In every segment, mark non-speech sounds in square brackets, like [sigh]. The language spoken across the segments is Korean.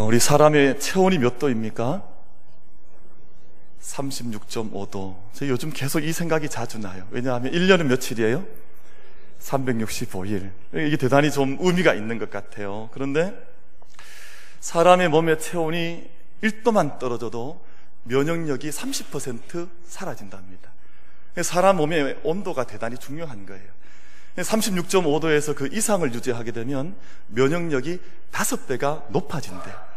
어, 우리 사람의 체온이 몇 도입니까? 36.5도. 저 요즘 계속 이 생각이 자주 나요. 왜냐하면 1년은 며칠이에요? 365일. 이게 대단히 좀 의미가 있는 것 같아요. 그런데 사람의 몸의 체온이 1도만 떨어져도 면역력이 30% 사라진답니다. 사람 몸의 온도가 대단히 중요한 거예요. 36.5도에서 그 이상을 유지하게 되면 면역력이 5배가 높아진대요.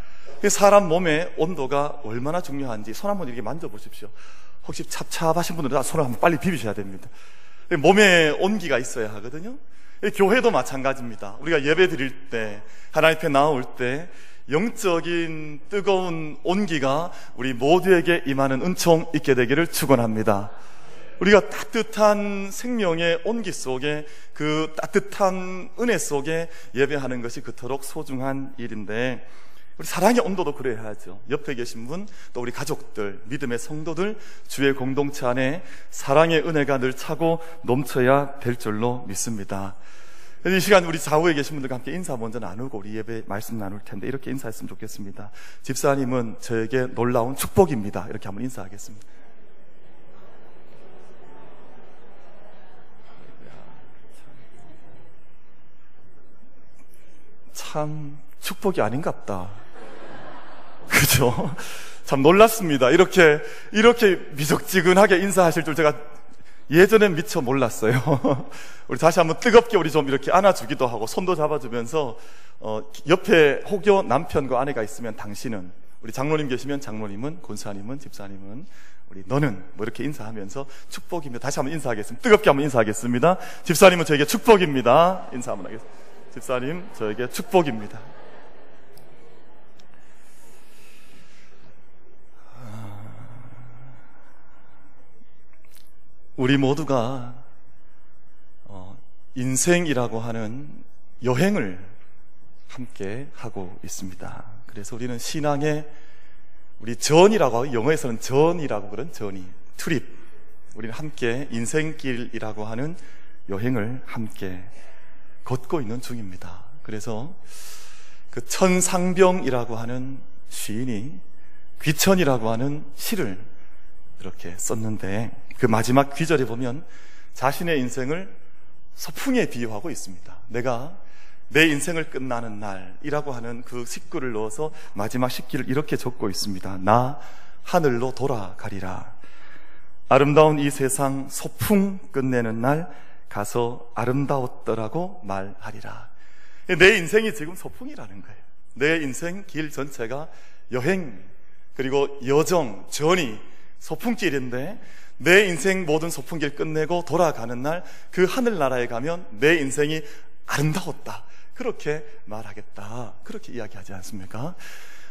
사람 몸의 온도가 얼마나 중요한지 손 한번 이렇게 만져보십시오. 혹시 찹찹하신 분들은 손을 한번 빨리 비비셔야 됩니다. 몸에 온기가 있어야 하거든요. 교회도 마찬가지입니다. 우리가 예배 드릴 때, 하나님 앞에 나올 때, 영적인 뜨거운 온기가 우리 모두에게 임하는 은총 있게 되기를 축원합니다. 우리가 따뜻한 생명의 온기 속에 그 따뜻한 은혜 속에 예배하는 것이 그토록 소중한 일인데 우리 사랑의 온도도 그래야 하죠. 옆에 계신 분, 또 우리 가족들, 믿음의 성도들, 주의 공동체 안에 사랑의 은혜가 늘 차고 넘쳐야 될 줄로 믿습니다. 이 시간 우리 좌우에 계신 분들과 함께 인사 먼저 나누고 우리 예배 말씀 나눌 텐데 이렇게 인사했으면 좋겠습니다. 집사님은 저에게 놀라운 축복입니다. 이렇게 한번 인사하겠습니다. 참 축복이 아닌갑다. 그죠? 참 놀랐습니다. 이렇게, 이렇게 미적지근하게 인사하실 줄 제가 예전엔 미처 몰랐어요. [laughs] 우리 다시 한번 뜨겁게 우리 좀 이렇게 안아주기도 하고 손도 잡아주면서 어, 옆에 혹여 남편과 아내가 있으면 당신은 우리 장로님 계시면 장로님은 권사님은 집사님은 우리 너는 뭐 이렇게 인사하면서 축복입니다. 다시 한번 인사하겠습니다. 뜨겁게 한번 인사하겠습니다. 집사님은 저에게 축복입니다. 인사 한번 하겠습니다. 집사님 저에게 축복입니다. 우리 모두가 어, 인생이라고 하는 여행을 함께 하고 있습니다. 그래서 우리는 신앙의 우리 전이라고 영어에서는 전이라고 그런 전이 트립 우리는 함께 인생길이라고 하는 여행을 함께 걷고 있는 중입니다. 그래서 그 천상병이라고 하는 시인이 귀천이라고 하는 시를 이렇게 썼는데 그 마지막 귀절에 보면 자신의 인생을 서풍에 비유하고 있습니다. 내가 내 인생을 끝나는 날이라고 하는 그 식구를 넣어서 마지막 식기를 이렇게 적고 있습니다. 나 하늘로 돌아가리라. 아름다운 이 세상 소풍 끝내는 날 가서 아름다웠더라고 말하리라. 내 인생이 지금 소풍이라는 거예요. 내 인생 길 전체가 여행, 그리고 여정, 전이 소풍길인데 내 인생 모든 소풍길 끝내고 돌아가는 날 그 하늘나라에 가면 내 인생이 아름다웠다. 그렇게 말하겠다. 그렇게 이야기하지 않습니까?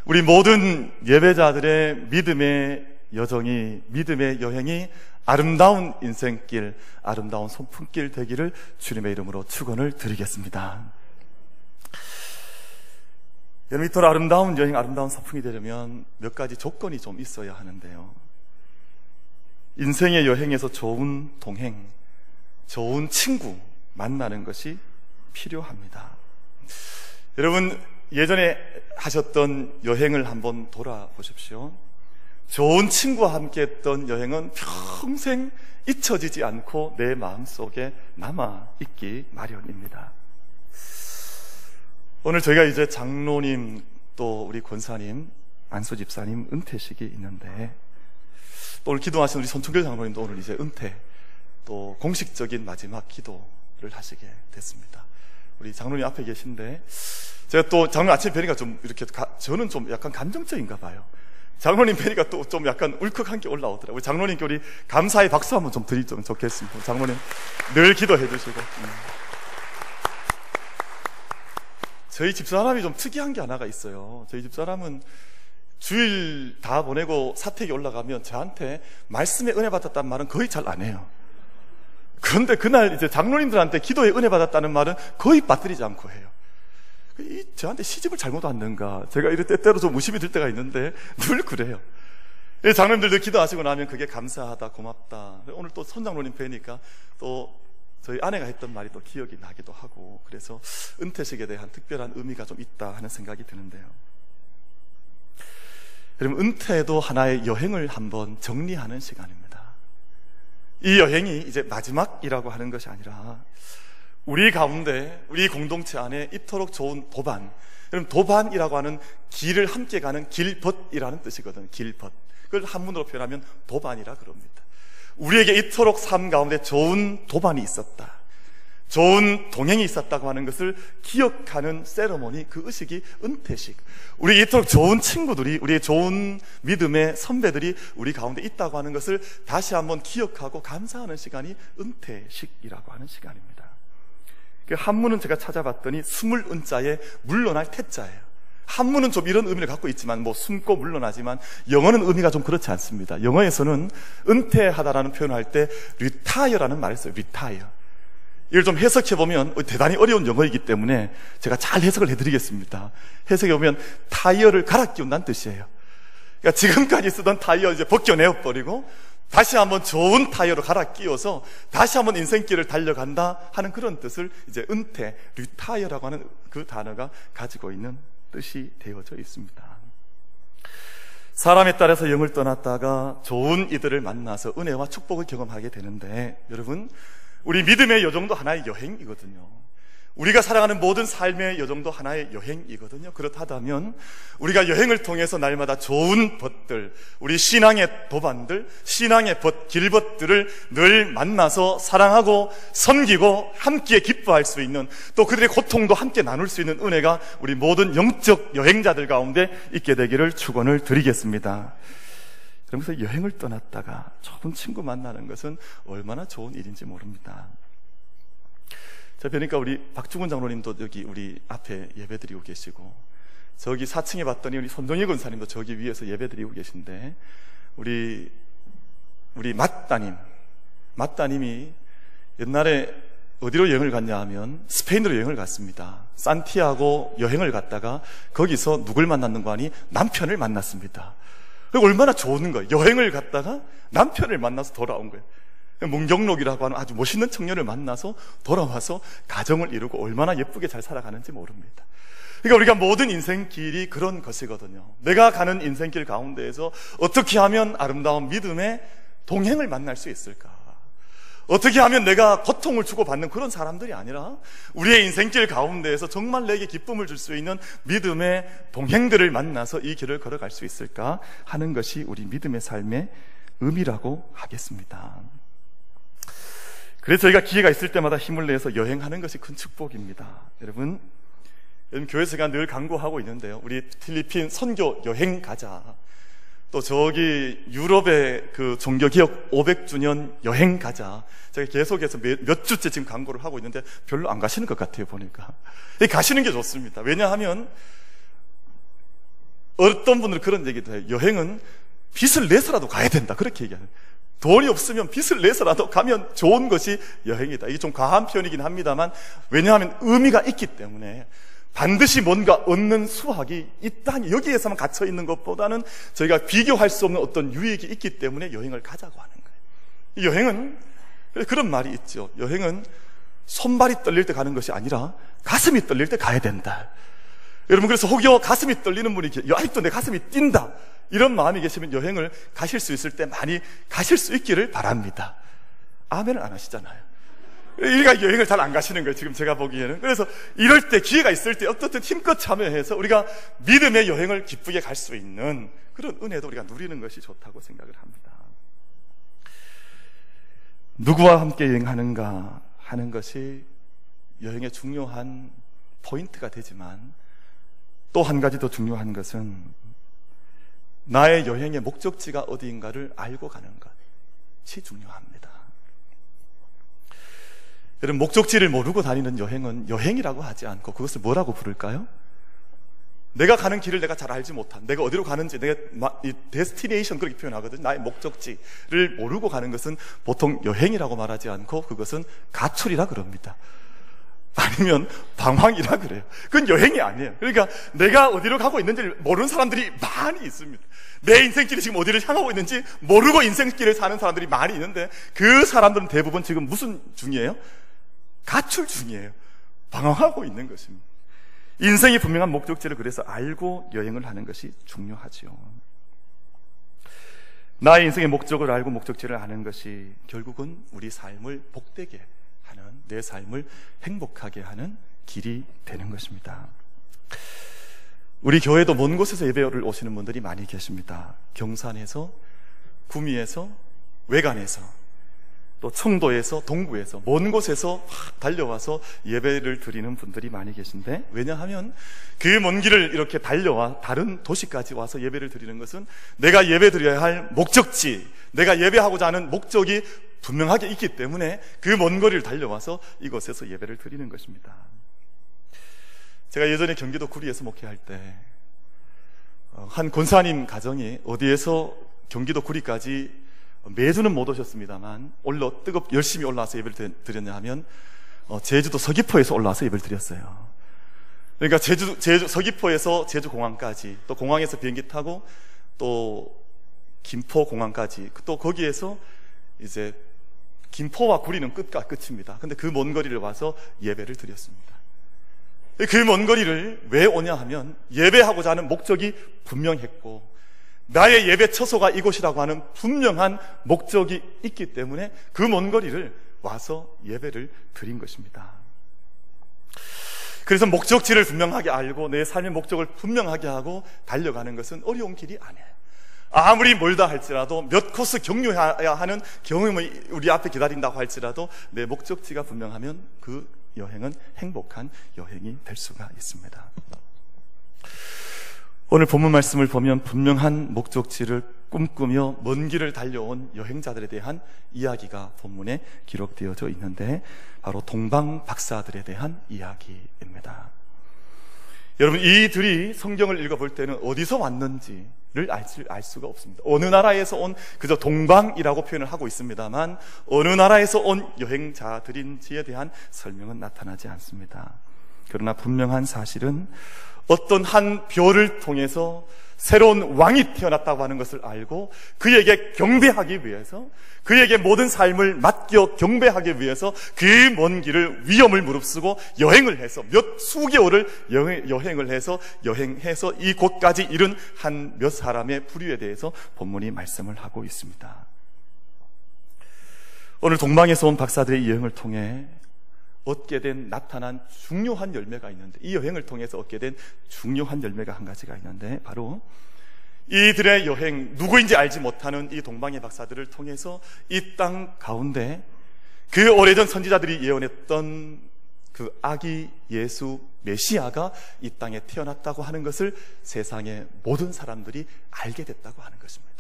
우리 모든 예배자들의 믿음의 여정이, 믿음의 여행이 아름다운 인생길, 아름다운 소풍길 되기를 주님의 이름으로 축원을 드리겠습니다. 여러분, 이토록 아름다운 여행, 아름다운 소풍이 되려면 몇 가지 조건이 좀 있어야 하는데요. 인생의 여행에서 좋은 동행, 좋은 친구 만나는 것이 필요합니다. 여러분, 예전에 하셨던 여행을 한번 돌아보십시오. 좋은 친구와 함께 했던 여행은 평생 잊혀지지 않고 내 마음 속에 남아 있기 마련입니다. 오늘 저희가 이제 장로님 또 우리 권사님 안수 집사님 은퇴식이 있는데 또 오늘 기도하신 우리 손충길 장로님도 오늘 이제 은퇴 또 공식적인 마지막 기도를 하시게 됐습니다. 우리 장로님 앞에 계신데 제가 또 장로님 아침에 뵈니까 좀 이렇게 가, 저는 좀 약간 감정적인가 봐요. 장로님 뵈니까 또 좀 약간 울컥한 게 올라오더라고요. 우리 장로님께 우리 감사의 박수 한번 좀 드리면 좋겠습니다. 장로님 늘 기도해 주시고. 음. 저희 집사람이 좀 특이한 게 하나가 있어요. 저희 집사람은 주일 다 보내고 사택이 올라가면 저한테 말씀에 은혜 받았다는 말은 거의 잘 안 해요. 그런데 그날 이제 장로님들한테 기도에 은혜 받았다는 말은 거의 빠뜨리지 않고 해요. 이 저한테 시집을 잘못 왔는가? 제가 이럴 때때로 좀 의심이 들 때가 있는데 늘 그래요. 장로님들도 기도하시고 나면 그게 감사하다, 고맙다. 오늘 또 선장로님 뵈니까 또 저희 아내가 했던 말이 또 기억이 나기도 하고 그래서 은퇴식에 대한 특별한 의미가 좀 있다 하는 생각이 드는데요. 여러분, 은퇴도 하나의 여행을 한번 정리하는 시간입니다. 이 여행이 이제 마지막이라고 하는 것이 아니라 우리 가운데, 우리 공동체 안에 이토록 좋은 도반, 여러분, 도반이라고 하는 길을 함께 가는 길벗이라는 뜻이거든요. 길벗. 그걸 한문으로 표현하면 도반이라 그럽니다. 우리에게 이토록 삶 가운데 좋은 도반이 있었다. 좋은 동행이 있었다고 하는 것을 기억하는 세러모니, 그 의식이 은퇴식. 우리 이토록 좋은 친구들이, 우리의 좋은 믿음의 선배들이 우리 가운데 있다고 하는 것을 다시 한번 기억하고 감사하는 시간이 은퇴식이라고 하는 시간입니다. 그 한문은 제가 찾아봤더니 스물 은자에 물러날 태자예요. 한문은 좀 이런 의미를 갖고 있지만 뭐 숨고 물러나지만 영어는 의미가 좀 그렇지 않습니다. 영어에서는 은퇴하다라는 표현을 할때 retire라는 말을 써요. 이 걸 좀 해석해 보면 대단히 어려운 영어이기 때문에 제가 잘 해석을 해드리겠습니다. 해석해 보면 타이어를 갈아 끼운다는 뜻이에요. 그러니까 지금까지 쓰던 타이어 이제 벗겨내어 버리고 다시 한번 좋은 타이어로 갈아 끼워서 다시 한번 인생길을 달려간다 하는 그런 뜻을 이제 은퇴, retire라고 하는 그 단어가 가지고 있는 뜻이 되어져 있습니다. 사람에 따라서 영을 떠났다가 좋은 이들을 만나서 은혜와 축복을 경험하게 되는데 여러분 우리 믿음의 여정도 하나의 여행이거든요. 우리가 살아가는 모든 삶의 여정도 하나의 여행이거든요. 그렇다면 우리가 여행을 통해서 날마다 좋은 벗들, 우리 신앙의 도반들, 신앙의 벗, 길벗들을 늘 만나서 사랑하고 섬기고 함께 기뻐할 수 있는 또 그들의 고통도 함께 나눌 수 있는 은혜가 우리 모든 영적 여행자들 가운데 있게 되기를 축원을 드리겠습니다. 그러면서 여행을 떠났다가 좋은 친구 만나는 것은 얼마나 좋은 일인지 모릅니다. 자, 그러니까 우리 박중훈 장로님도 여기 우리 앞에 예배 드리고 계시고, 저기 4층에 봤더니 우리 손동희 군사님도 저기 위에서 예배 드리고 계신데, 우리, 우리 맞따님, 맞따님이 옛날에 어디로 여행을 갔냐 하면 스페인으로 여행을 갔습니다. 산티아고 여행을 갔다가 거기서 누굴 만났는가 하니 남편을 만났습니다. 얼마나 좋은 거예요. 여행을 갔다가 남편을 만나서 돌아온 거예요. 문경록이라고 하는 아주 멋있는 청년을 만나서 돌아와서 가정을 이루고 얼마나 예쁘게 잘 살아가는지 모릅니다. 그러니까 우리가 모든 인생길이 그런 것이거든요. 내가 가는 인생길 가운데에서 어떻게 하면 아름다운 믿음의 동행을 만날 수 있을까? 어떻게 하면 내가 고통을 주고받는 그런 사람들이 아니라 우리의 인생길 가운데에서 정말 내게 기쁨을 줄 수 있는 믿음의 동행들을 만나서 이 길을 걸어갈 수 있을까 하는 것이 우리 믿음의 삶의 의미라고 하겠습니다. 그래서 저희가 기회가 있을 때마다 힘을 내서 여행하는 것이 큰 축복입니다. 여러분, 여러분 교회에서 늘 강구하고 있는데요. 우리 필리핀 선교 여행 가자. 또 저기 유럽의 그 종교기억 500주년 여행 가자. 제가 계속해서 몇, 몇, 주째 지금 광고를 하고 있는데 별로 안 가시는 것 같아요, 보니까. 가시는 게 좋습니다. 왜냐하면 어떤 분들은 그런 얘기도 해요. 여행은 빚을 내서라도 가야 된다. 그렇게 얘기하는. 돈이 없으면 빚을 내서라도 가면 좋은 것이 여행이다. 이게 좀 과한 표현이긴 합니다만, 왜냐하면 의미가 있기 때문에 반드시 뭔가 얻는 수확이 이땅 여기에서만 갇혀 있는 것보다는 저희가 비교할 수 없는 어떤 유익이 있기 때문에 여행을 가자고 하는 거예요. 여행은 그런 말이 있죠. 여행은 손발이 떨릴 때 가는 것이 아니라 가슴이 떨릴 때 가야 된다. 여러분 그래서 혹여 가슴이 떨리는 분이 아직도 내 가슴이 뛴다 이런 마음이 계시면 여행을 가실 수 있을 때 많이 가실 수 있기를 바랍니다. 아멘을 안 하시잖아요. 우리가 여행을 잘 안 가시는 거예요. 지금 제가 보기에는. 그래서 이럴 때 기회가 있을 때 어떻든 힘껏 참여해서 우리가 믿음의 여행을 기쁘게 갈 수 있는 그런 은혜도 우리가 누리는 것이 좋다고 생각을 합니다. 누구와 함께 여행하는가 하는 것이 여행의 중요한 포인트가 되지만 또 한 가지 더 중요한 것은 나의 여행의 목적지가 어디인가를 알고 가는 것이 중요합니다. 여러분, 목적지를 모르고 다니는 여행은 여행이라고 하지 않고 그것을 뭐라고 부를까요? 내가 가는 길을 내가 잘 알지 못한, 내가 어디로 가는지, 내가 데스티네이션 그렇게 표현하거든. 나의 목적지를 모르고 가는 것은 보통 여행이라고 말하지 않고 그것은 가출이라 그럽니다. 아니면 방황이라 그래요. 그건 여행이 아니에요. 그러니까 내가 어디로 가고 있는지를 모르는 사람들이 많이 있습니다. 내 인생길이 지금 어디를 향하고 있는지 모르고 인생길을 사는 사람들이 많이 있는데 그 사람들은 대부분 지금 무슨 중이에요? 가출 중이에요. 방황하고 있는 것입니다. 인생이 분명한 목적지를 그래서 알고 여행을 하는 것이 중요하죠. 나의 인생의 목적을 알고 목적지를 아는 것이 결국은 우리 삶을 복되게 하는 내 삶을 행복하게 하는 길이 되는 것입니다. 우리 교회도 먼 곳에서 예배를 오시는 분들이 많이 계십니다. 경산에서, 구미에서, 외관에서, 또 청도에서, 동구에서, 먼 곳에서 달려와서 예배를 드리는 분들이 많이 계신데, 왜냐하면 그 먼 길을 이렇게 달려와 다른 도시까지 와서 예배를 드리는 것은 내가 예배 드려야 할 목적지, 내가 예배하고자 하는 목적이 분명하게 있기 때문에 그 먼 거리를 달려와서 이곳에서 예배를 드리는 것입니다. 제가 예전에 경기도 구리에서 목회할 때한 어, 권사님 가정이 어디에서 경기도 구리까지 매주는 못 오셨습니다만 올라 뜨겁 열심히 올라와서 예배를 드렸냐 하면 어, 제주도 서귀포에서 올라와서 예배를 드렸어요. 그러니까 제주, 제주 서귀포에서 제주 공항까지 또 공항에서 비행기 타고 또 김포 공항까지 또 거기에서 이제 김포와 구리는 끝과 끝입니다. 근데 그 먼 거리를 와서 예배를 드렸습니다. 그 먼 거리를 왜 오냐 하면 예배하고자 하는 목적이 분명했고 나의 예배 처소가 이곳이라고 하는 분명한 목적이 있기 때문에 그 먼 거리를 와서 예배를 드린 것입니다. 그래서 목적지를 분명하게 알고 내 삶의 목적을 분명하게 하고 달려가는 것은 어려운 길이 아니에요. 아무리 멀다 할지라도 몇 코스 경유해야 하는 경험이 우리 앞에 기다린다고 할지라도 내 목적지가 분명하면 그 여행은 행복한 여행이 될 수가 있습니다. 오늘 본문 말씀을 보면 분명한 목적지를 꿈꾸며 먼 길을 달려온 여행자들에 대한 이야기가 본문에 기록되어져 있는데 바로 동방 박사들에 대한 이야기입니다. 여러분 이들이 성경을 읽어볼 때는 어디서 왔는지 알, 알 수가 없습니다. 어느 나라에서 온 그저 동방이라고 표현을 하고 있습니다만 어느 나라에서 온 여행자들인지에 대한 설명은 나타나지 않습니다. 그러나 분명한 사실은 어떤 한 별을 통해서 새로운 왕이 태어났다고 하는 것을 알고 그에게 경배하기 위해서 그에게 모든 삶을 맡겨 경배하기 위해서 그 먼 길을 위험을 무릅쓰고 여행을 해서 몇 수개월을 여행 을 해서 여행해서 이 곳까지 이른 한 몇 사람의 부류에 대해서 본문이 말씀을 하고 있습니다. 오늘 동방에서 온 박사들의 여행을 통해 얻게 된 나타난 중요한 열매가 있는데 이 여행을 통해서 얻게 된 중요한 열매가 한 가지가 있는데 바로 이들의 여행 누구인지 알지 못하는 이 동방의 박사들을 통해서 이 땅 가운데 그 오래전 선지자들이 예언했던 그 아기 예수 메시아가 이 땅에 태어났다고 하는 것을 세상의 모든 사람들이 알게 됐다고 하는 것입니다.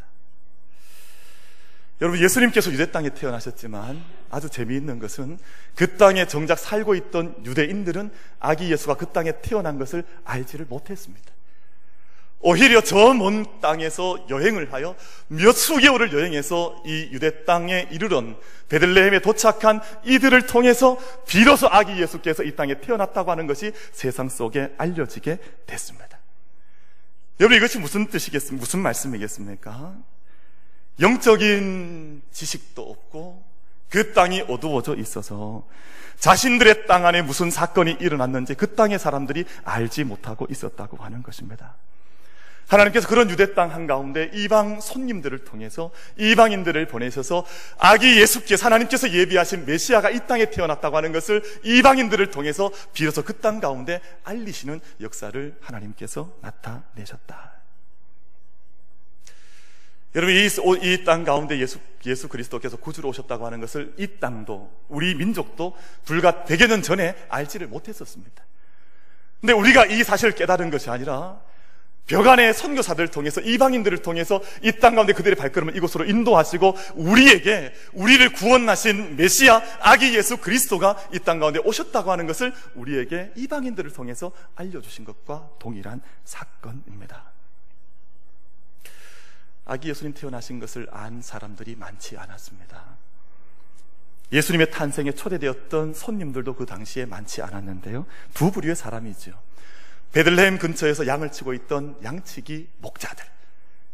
여러분 예수님께서 유대 땅에 태어나셨지만 아주 재미있는 것은 그 땅에 정작 살고 있던 유대인들은 아기 예수가 그 땅에 태어난 것을 알지를 못했습니다. 오히려 저 먼 땅에서 여행을 하여 몇 수개월을 여행해서 이 유대 땅에 이르런 베들레헴에 도착한 이들을 통해서 비로소 아기 예수께서 이 땅에 태어났다고 하는 것이 세상 속에 알려지게 됐습니다. 여러분 이것이 무슨 뜻이겠습니까? 무슨 말씀이겠습니까? 영적인 지식도 없고 그 땅이 어두워져 있어서 자신들의 땅 안에 무슨 사건이 일어났는지 그 땅의 사람들이 알지 못하고 있었다고 하는 것입니다. 하나님께서 그런 유대 땅 한가운데 이방 손님들을 통해서 이방인들을 보내셔서 아기 예수께서 하나님께서 예비하신 메시아가 이 땅에 태어났다고 하는 것을 이방인들을 통해서 비로소 그 땅 가운데 알리시는 역사를 하나님께서 나타내셨다. 여러분, 이땅 가운데 예수, 예수 그리스도께서 구주로 오셨다고 하는 것을 이 땅도, 우리 민족도 불과 100여 년 전에 알지를 못했었습니다. 근데 우리가 이 사실을 깨달은 것이 아니라 벽안의 선교사들을 통해서 이방인들을 통해서 이 땅 가운데 그들의 발걸음을 이곳으로 인도하시고 우리에게 우리를 구원하신 메시아 아기 예수 그리스도가 이 땅 가운데 오셨다고 하는 것을 우리에게 이방인들을 통해서 알려주신 것과 동일한 사건입니다. 아기 예수님 태어나신 것을 안 사람들이 많지 않았습니다. 예수님의 탄생에 초대되었던 손님들도 그 당시에 많지 않았는데요. 두 부류의 사람이죠. 베들레헴 근처에서 양을 치고 있던 양치기 목자들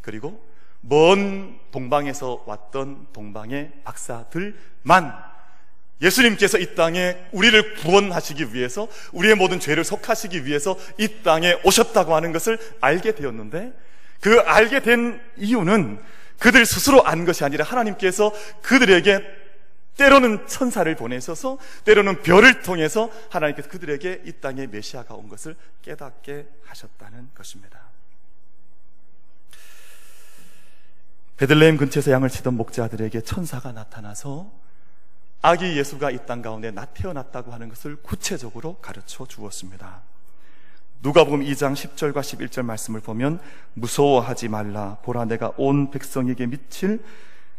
그리고 먼 동방에서 왔던 동방의 박사들만 예수님께서 이 땅에 우리를 구원하시기 위해서 우리의 모든 죄를 속하시기 위해서 이 땅에 오셨다고 하는 것을 알게 되었는데 그 알게 된 이유는 그들 스스로 안 것이 아니라 하나님께서 그들에게 때로는 천사를 보내셔서 때로는 별을 통해서 하나님께서 그들에게 이 땅에 메시아가 온 것을 깨닫게 하셨다는 것입니다. 베들레헴 근처에서 양을 치던 목자들에게 천사가 나타나서 아기 예수가 이 땅 가운데 나 태어났다고 하는 것을 구체적으로 가르쳐 주었습니다. 누가복음 2장 10절과 11절 말씀을 보면 무서워하지 말라. 보라 내가 온 백성에게 미칠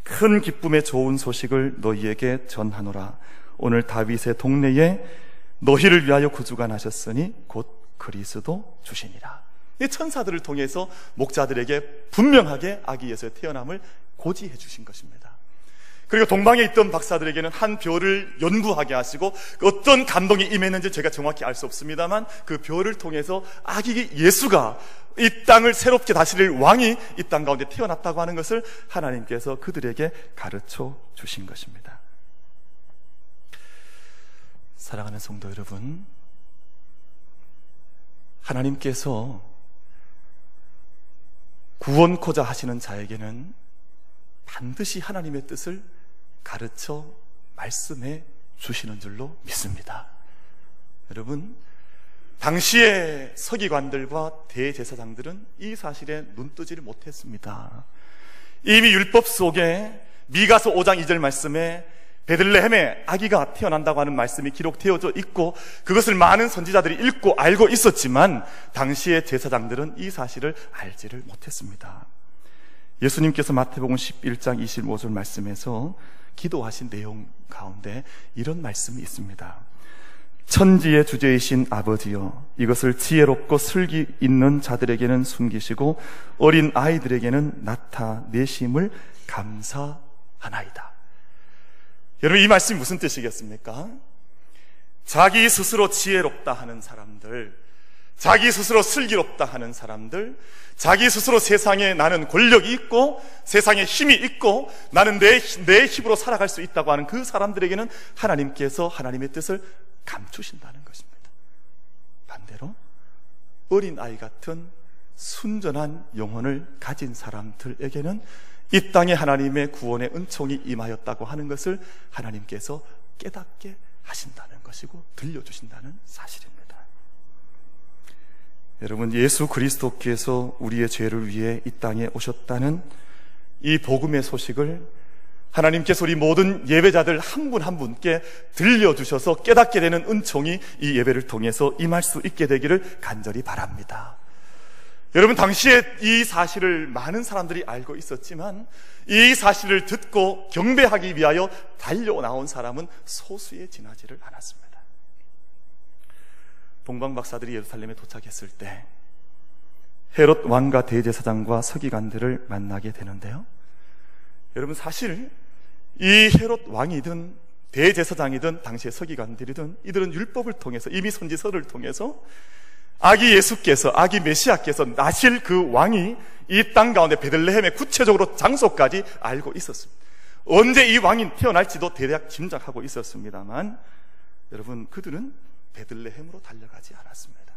큰 기쁨의 좋은 소식을 너희에게 전하노라. 오늘 다윗의 동네에 너희를 위하여 구주가 나셨으니 곧 그리스도 주시니라. 이 천사들을 통해서 목자들에게 분명하게 아기 예수의 태어남을 고지해 주신 것입니다. 그리고 동방에 있던 박사들에게는 한 별을 연구하게 하시고 어떤 감동이 임했는지 제가 정확히 알 수 없습니다만 그 별을 통해서 아기 예수가 이 땅을 새롭게 다스릴 왕이 이 땅 가운데 태어났다고 하는 것을 하나님께서 그들에게 가르쳐 주신 것입니다. 사랑하는 성도 여러분, 하나님께서 구원코자 하시는 자에게는 반드시 하나님의 뜻을 가르쳐 말씀해 주시는 줄로 믿습니다. 여러분, 당시의 서기관들과 대제사장들은 이 사실에 눈뜨지를 못했습니다. 이미 율법 속에 미가서 5장 2절 말씀에 베들레헴에 아기가 태어난다고 하는 말씀이 기록되어져 있고 그것을 많은 선지자들이 읽고 알고 있었지만 당시의 제사장들은 이 사실을 알지를 못했습니다. 예수님께서 마태복음 11장 25절 말씀에서 기도하신 내용 가운데 이런 말씀이 있습니다. 천지의 주제이신 아버지여 이것을 지혜롭고 슬기 있는 자들에게는 숨기시고 어린 아이들에게는 나타내심을 감사하나이다. 여러분 이 말씀이 무슨 뜻이겠습니까? 자기 스스로 지혜롭다 하는 사람들, 자기 스스로 슬기롭다 하는 사람들, 자기 스스로 세상에 나는 권력이 있고 세상에 힘이 있고 나는 내, 내 힘으로 살아갈 수 있다고 하는 그 사람들에게는 하나님께서 하나님의 뜻을 감추신다는 것입니다. 반대로 어린 아이 같은 순전한 영혼을 가진 사람들에게는 이 땅에 하나님의 구원의 은총이 임하였다고 하는 것을 하나님께서 깨닫게 하신다는 것이고 들려주신다는 사실입니다. 여러분, 예수 그리스도께서 우리의 죄를 위해 이 땅에 오셨다는 이 복음의 소식을 하나님께서 우리 모든 예배자들 한 분한 한 분께 들려주셔서 깨닫게 되는 은총이 이 예배를 통해서 임할 수 있게 되기를 간절히 바랍니다. 여러분, 당시에 이 사실을 많은 사람들이 알고 있었지만 이 사실을 듣고 경배하기 위하여 달려 나온 사람은 소수에 지나지를 않았습니다. 동방 박사들이 예루살렘에 도착했을 때 헤롯 왕과 대제사장과 서기관들을 만나게 되는데요. 여러분 사실 이 헤롯 왕이든 대제사장이든 당시의 서기관들이든 이들은 율법을 통해서 이미 선지서를 통해서 아기 예수께서 아기 메시아께서 나실 그 왕이 이 땅 가운데 베들레헴의 구체적으로 장소까지 알고 있었습니다. 언제 이 왕이 태어날지도 대략 짐작하고 있었습니다만 여러분 그들은 베들레헴으로 달려가지 않았습니다.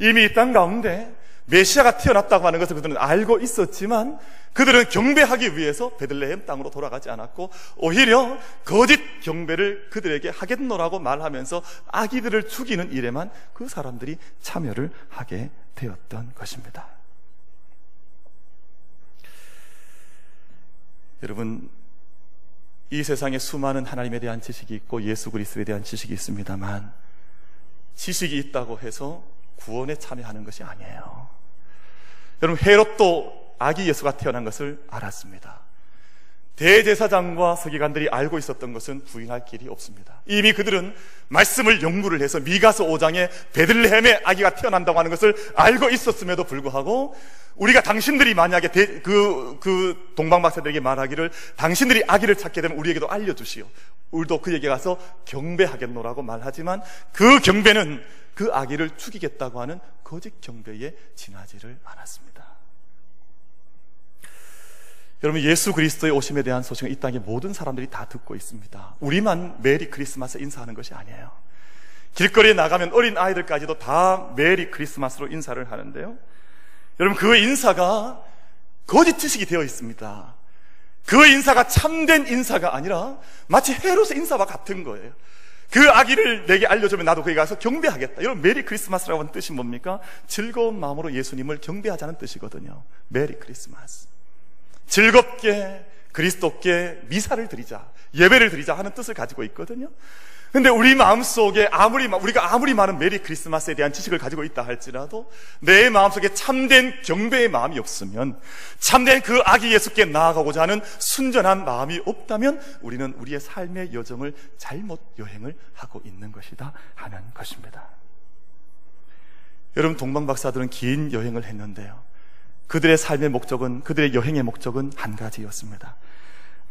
이미 이 땅 가운데 메시아가 태어났다고 하는 것을 그들은 알고 있었지만 그들은 경배하기 위해서 베들레헴 땅으로 돌아가지 않았고 오히려 거짓 경배를 그들에게 하겠노라고 말하면서 아기들을 죽이는 일에만 그 사람들이 참여를 하게 되었던 것입니다. 여러분 이 세상에 수많은 하나님에 대한 지식이 있고 예수 그리스도에 대한 지식이 있습니다만 지식이 있다고 해서 구원에 참여하는 것이 아니에요. 여러분 헤롯도 아기 예수가 태어난 것을 알았습니다. 대제사장과 서기관들이 알고 있었던 것은 부인할 길이 없습니다. 이미 그들은 말씀을 연구를 해서 미가서 5장에 베들레헴에 아기가 태어난다고 하는 것을 알고 있었음에도 불구하고 우리가 당신들이 만약에 대, 그, 그 동방박사들에게 말하기를 당신들이 아기를 찾게 되면 우리에게도 알려주시오. 우리도 그에게 가서 경배하겠노라고 말하지만 그 경배는 그 아기를 죽이겠다고 하는 거짓 경배에 지나지를 않았습니다. 여러분 예수 그리스도의 오심에 대한 소식은 이 땅의 모든 사람들이 다 듣고 있습니다. 우리만 Merry Christmas 인사하는 것이 아니에요. 길거리에 나가면 어린 아이들까지도 다 Merry Christmas로 인사를 하는데요. 여러분 그 인사가 거짓 지식이 되어 있습니다. 그 인사가 참된 인사가 아니라 마치 헤롯의 인사와 같은 거예요. 그 아기를 내게 알려주면 나도 거기 가서 경배하겠다. 이런 Merry Christmas라고 하는 뜻이 뭡니까? 즐거운 마음으로 예수님을 경배하자는 뜻이거든요. Merry Christmas. 즐겁게 그리스도께 미사를 드리자, 예배를 드리자 하는 뜻을 가지고 있거든요. 근데 우리 마음속에 아무리 우리가 아무리 많은 Merry Christmas에 대한 지식을 가지고 있다 할지라도 내 마음속에 참된 경배의 마음이 없으면 참된 그 아기 예수께 나아가고자 하는 순전한 마음이 없다면 우리는 우리의 삶의 여정을 잘못 여행을 하고 있는 것이다 하는 것입니다. 여러분 동방 박사들은 긴 여행을 했는데요. 그들의 삶의 목적은 그들의 여행의 목적은 한 가지였습니다.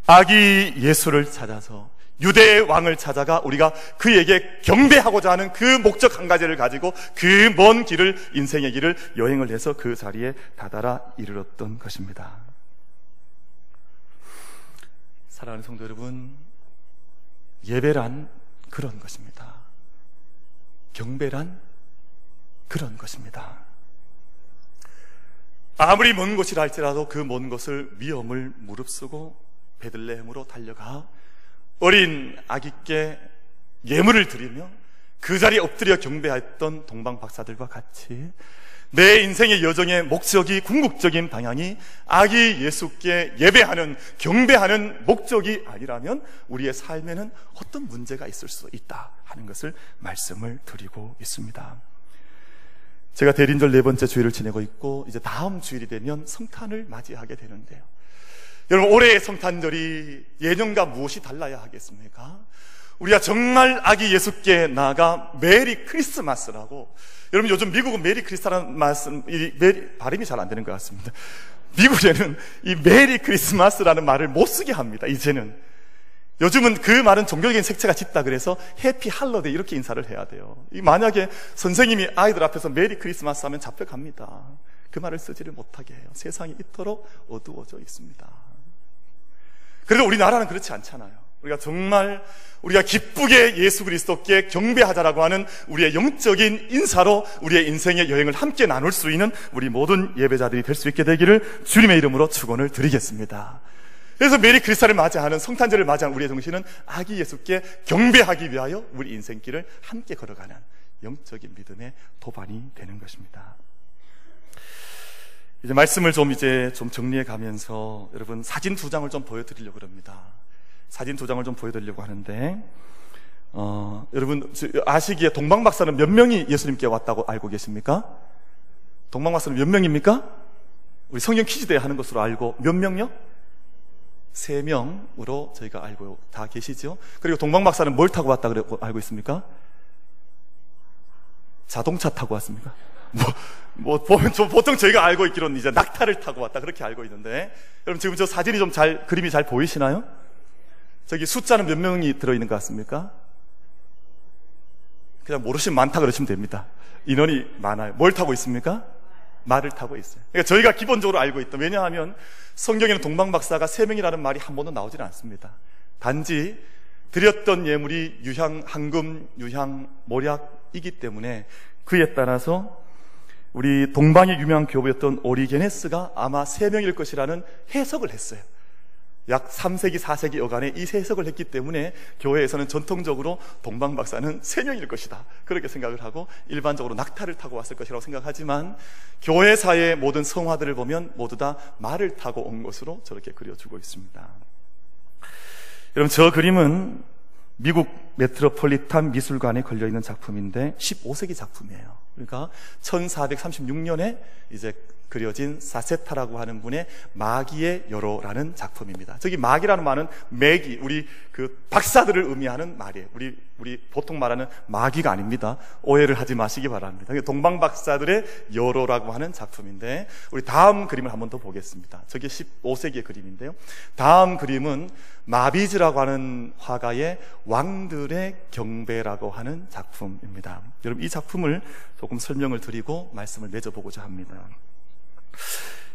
아기 예수를 찾아서 유대의 왕을 찾아가 우리가 그에게 경배하고자 하는 그 목적 한 가지를 가지고 그 먼 길을 인생의 길을 여행을 해서 그 자리에 다다라 이르렀던 것입니다. 사랑하는 성도 여러분, 예배란 그런 것입니다. 경배란 그런 것입니다. 아무리 먼 곳이라 할지라도 그 먼 곳을 위험을 무릅쓰고 베들레헴으로 달려가 어린 아기께 예물을 드리며 그 자리에 엎드려 경배했던 동방 박사들과 같이 내 인생의 여정의 목적이 궁극적인 방향이 아기 예수께 예배하는 경배하는 목적이 아니라면 우리의 삶에는 어떤 문제가 있을 수 있다 하는 것을 말씀을 드리고 있습니다. 제가 대린절 네 번째 주일을 지내고 있고 이제 다음 주일이 되면 성탄을 맞이하게 되는데요. 여러분, 올해의 성탄절이 예년과 무엇이 달라야 하겠습니까? 우리가 정말 아기 예수께 나가 Merry Christmas라고 여러분 요즘 미국은 Merry Christmas라는 Merry, 발음이 잘 안 되는 것 같습니다. 미국에는 이 Merry Christmas라는 말을 못 쓰게 합니다. 이제는 요즘은 그 말은 종교적인 색채가 짙다 그래서 Happy Holiday 이렇게 인사를 해야 돼요. 만약에 선생님이 아이들 앞에서 Merry Christmas 하면 잡혀갑니다. 그 말을 쓰지를 못하게 해요. 세상이 이토록 어두워져 있습니다. 그래도 우리나라는 그렇지 않잖아요. 우리가 정말 우리가 기쁘게 예수 그리스도께 경배하자라고 하는 우리의 영적인 인사로 우리의 인생의 여행을 함께 나눌 수 있는 우리 모든 예배자들이 될 수 있게 되기를 주님의 이름으로 축원을 드리겠습니다. 그래서 메리 크리스마를 맞이하는 성탄절을 맞이하는 우리의 정신은 아기 예수께 경배하기 위하여 우리 인생길을 함께 걸어가는 영적인 믿음의 도반이 되는 것입니다. 이제 말씀을 좀 이제 좀 정리해 가면서 여러분 사진 두 장을 좀 보여드리려고 합니다. 사진 두 장을 좀 보여드리려고 하는데, 어, 여러분 아시기에 동방 박사는 몇 명이 예수님께 왔다고 알고 계십니까? 동방 박사는 몇 명입니까? 우리 성경 퀴즈 대회 하는 것으로 알고 몇 명요? 세 명으로 저희가 알고 다 계시죠? 그리고 동방 박사는 뭘 타고 왔다 고 알고 있습니까? 자동차 타고 왔습니까? 뭐, 뭐, 보면 좀 보통 저희가 알고 있기로는 이제 낙타를 타고 왔다. 그렇게 알고 있는데. 여러분 지금 저 사진이 좀 잘, 그림이 잘 보이시나요? 저기 숫자는 몇 명이 들어있는 것 같습니까? 그냥 모르시면 많다 그러시면 됩니다. 인원이 많아요. 뭘 타고 있습니까? 말을 타고 있어요. 그러니까 저희가 기본적으로 알고 있다. 왜냐하면 성경에는 동방박사가 세 명이라는 말이 한 번도 나오지는 않습니다. 단지 드렸던 예물이 유향, 황금, 유향, 모략이기 때문에 그에 따라서 우리 동방의 유명한 교부였던 오리게네스가 아마 세 명일 것이라는 해석을 했어요. 약 3세기, 4세기 여간에 이 해석을 했기 때문에 교회에서는 전통적으로 동방 박사는 세 명일 것이다. 그렇게 생각을 하고 일반적으로 낙타를 타고 왔을 것이라고 생각하지만 교회사의 모든 성화들을 보면 모두 다 말을 타고 온 것으로 저렇게 그려주고 있습니다. 여러분, 저 그림은 미국 메트로폴리탄 미술관에 걸려 있는 작품인데 15세기 작품이에요. 그러니까 1436년에 이제 그려진 사세타라고 하는 분의 마기의 여로라는 작품입니다. 저기 마기라는 말은 매기, 우리 그 박사들을 의미하는 말이에요. 우리, 우리 보통 말하는 마기가 아닙니다. 오해를 하지 마시기 바랍니다. 동방 박사들의 여로라고 하는 작품인데, 우리 다음 그림을 한번 더 보겠습니다. 저게 15세기의 그림인데요. 다음 그림은 마비즈라고 하는 화가의 왕 들의 경배라고 하는 작품입니다. 여러분, 이 작품을 조금 설명을 드리고 말씀을 맺어보고자 합니다.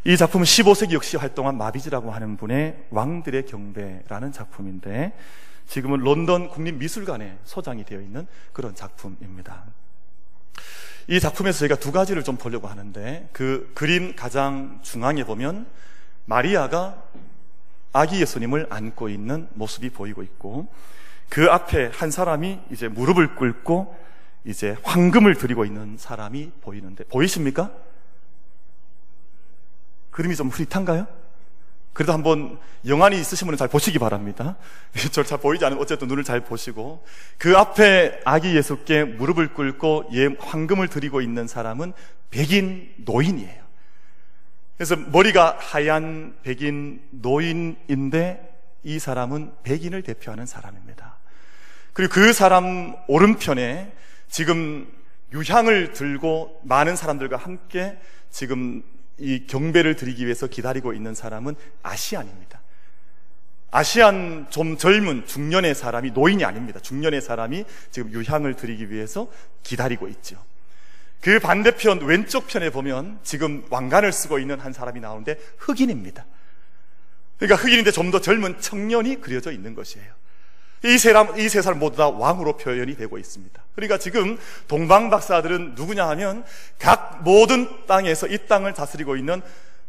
이 작품은 15세기 역시 활동한 마비즈라고 하는 분의 왕들의 경배라는 작품인데 지금은 런던 국립미술관에 소장이 되어 있는 그런 작품입니다. 이 작품에서 저희가 두 가지를 좀 보려고 하는데 그 그림 가장 중앙에 보면 마리아가 아기 예수님을 안고 있는 모습이 보이고 있고 그 앞에 한 사람이 이제 무릎을 꿇고 이제 황금을 드리고 있는 사람이 보이는데 보이십니까? 그림이 좀 흐릿한가요? 그래도 한번 영안이 있으신 분은 잘 보시기 바랍니다. [laughs] 저잘 보이지 않으면 어쨌든 눈을 잘 보시고 그 앞에 아기 예수께 무릎을 꿇고 예, 황금을 드리고 있는 사람은 백인 노인이에요. 그래서 머리가 하얀 백인 노인인데 이 사람은 백인을 대표하는 사람입니다. 그리고 그 사람 오른편에 지금 유향을 들고 많은 사람들과 함께 지금 이 경배를 드리기 위해서 기다리고 있는 사람은 아시안입니다. 아시안 좀 젊은 중년의 사람이 노인이 아닙니다. 중년의 사람이 지금 유향을 드리기 위해서 기다리고 있죠. 그 반대편 왼쪽 편에 보면 지금 왕관을 쓰고 있는 한 사람이 나오는데 흑인입니다. 그러니까 흑인인데 좀 더 젊은 청년이 그려져 있는 것이에요. 이세 사람, 이 세 사람 모두 다 왕으로 표현이 되고 있습니다. 그러니까 지금 동방 박사들은 누구냐 하면 각 모든 땅에서 이 땅을 다스리고 있는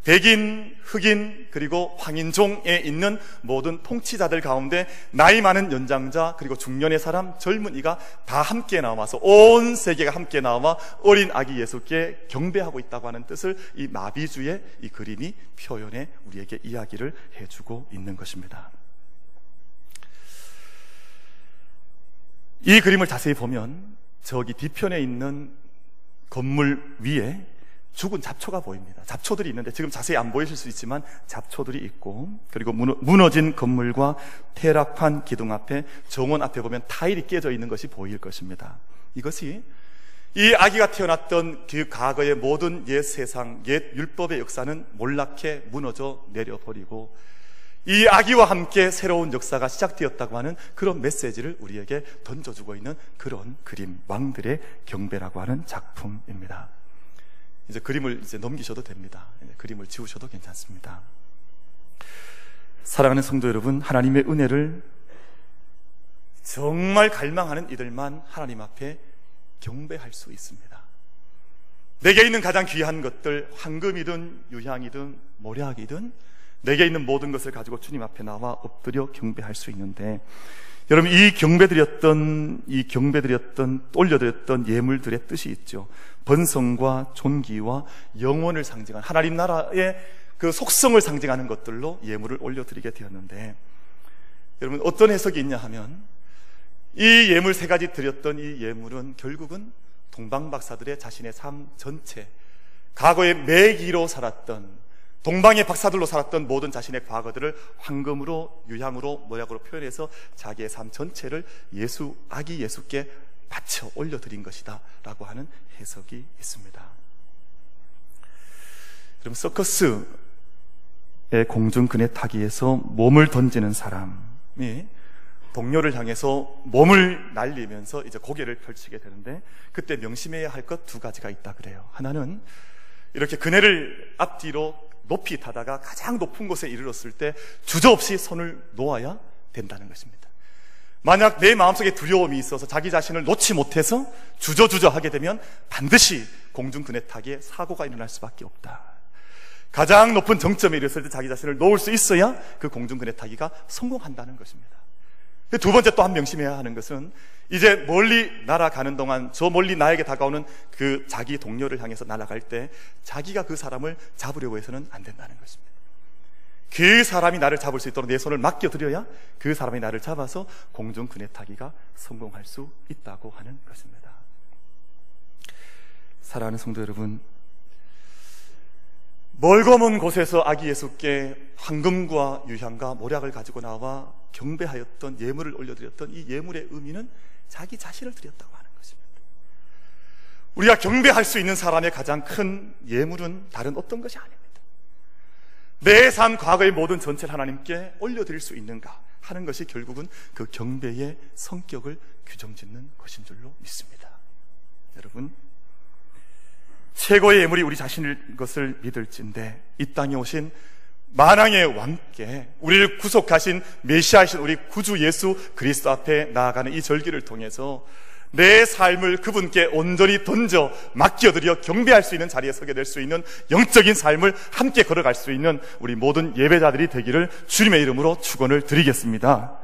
백인, 흑인, 그리고 황인종에 있는 모든 통치자들 가운데 나이 많은 연장자, 그리고 중년의 사람, 젊은이가 다 함께 나와서 온 세계가 함께 나와 어린 아기 예수께 경배하고 있다고 하는 뜻을 이 마비주의 이 그림이 표현해 우리에게 이야기를 해주고 있는 것입니다. 이 그림을 자세히 보면 저기 뒤편에 있는 건물 위에 죽은 잡초가 보입니다. 잡초들이 있는데 지금 자세히 안 보이실 수 있지만 잡초들이 있고 그리고 무너 진 건물과 퇴락한 기둥 앞에 정원 앞에 보면 타일이 깨져 있는 것이 보일 것입니다. 이것이 이 아기가 태어났던 그 과거의 모든 옛 세상, 옛 율법의 역사는 몰락해 무너져 내려버리고 이 아기와 함께 새로운 역사가 시작되었다고 하는 그런 메시지를 우리에게 던져주고 있는 그런 그림, 왕들의 경배라고 하는 작품입니다. 이제 그림을 이제 넘기셔도 됩니다. 그림을 지우셔도 괜찮습니다. 사랑하는 성도 여러분, 하나님의 은혜를 정말 갈망하는 이들만 하나님 앞에 경배할 수 있습니다. 내게 있는 가장 귀한 것들, 황금이든 유향이든 모략이든 내게 있는 모든 것을 가지고 주님 앞에 나와 엎드려 경배할 수 있는데 여러분 이 경배드렸던 이 경배드렸던 올려드렸던 예물들의 뜻이 있죠. 번성과 존귀와 영원을 상징한 하나님 나라의 그 속성을 상징하는 것들로 예물을 올려드리게 되었는데 여러분 어떤 해석이 있냐 하면 이 예물 세 가지 드렸던 이 예물은 결국은 동방 박사들의 자신의 삶 전체 과거에 매기로 살았던 동방의 박사들로 살았던 모든 자신의 과거들을 황금으로 유향으로 모약으로 표현해서 자기의 삶 전체를 예수 아기 예수께 바쳐 올려드린 것이다라고 하는 해석이 있습니다. 그럼 서커스의 공중 그네 타기에서 몸을 던지는 사람이 동료를 향해서 몸을 날리면서 이제 고개를 펼치게 되는데 그때 명심해야 할 것 두 가지가 있다 그래요. 하나는 이렇게 그네를 앞뒤로 높이 타다가 가장 높은 곳에 이르렀을 때 주저없이 손을 놓아야 된다는 것입니다. 만약 내 마음속에 두려움이 있어서 자기 자신을 놓지 못해서 주저주저 하게 되면 반드시 공중 그네 타기에 사고가 일어날 수밖에 없다. 가장 높은 정점에 이르렀을 때 자기 자신을 놓을 수 있어야 그 공중 그네 타기가 성공한다는 것입니다. 두 번째 또한 명심해야 하는 것은 이제 멀리 날아가는 동안 저 멀리 나에게 다가오는 그 자기 동료를 향해서 날아갈 때 자기가 그 사람을 잡으려고 해서는 안 된다는 것입니다. 그 사람이 나를 잡을 수 있도록 내 손을 맡겨드려야 그 사람이 나를 잡아서 공중 그네 타기가 성공할 수 있다고 하는 것입니다. 사랑하는 성도 여러분, 멀고 먼 곳에서 아기 예수께 황금과 유향과 모략을 가지고 나와 경배하였던 예물을 올려드렸던 이 예물의 의미는 자기 자신을 드렸다고 하는 것입니다. 우리가 경배할 수 있는 사람의 가장 큰 예물은 다른 어떤 것이 아닙니다. 내 삶 과거의 모든 전체를 하나님께 올려드릴 수 있는가 하는 것이 결국은 그 경배의 성격을 규정짓는 것인 줄로 믿습니다. 여러분, 최고의 예물이 우리 자신일 것을 믿을진데 이 땅에 오신 만왕의 왕께 우리를 구속하신 메시아이신 우리 구주 예수 그리스도 앞에 나아가는 이 절기를 통해서 내 삶을 그분께 온전히 던져 맡겨드려 경배할 수 있는 자리에 서게 될 수 있는 영적인 삶을 함께 걸어갈 수 있는 우리 모든 예배자들이 되기를 주님의 이름으로 축원을 드리겠습니다.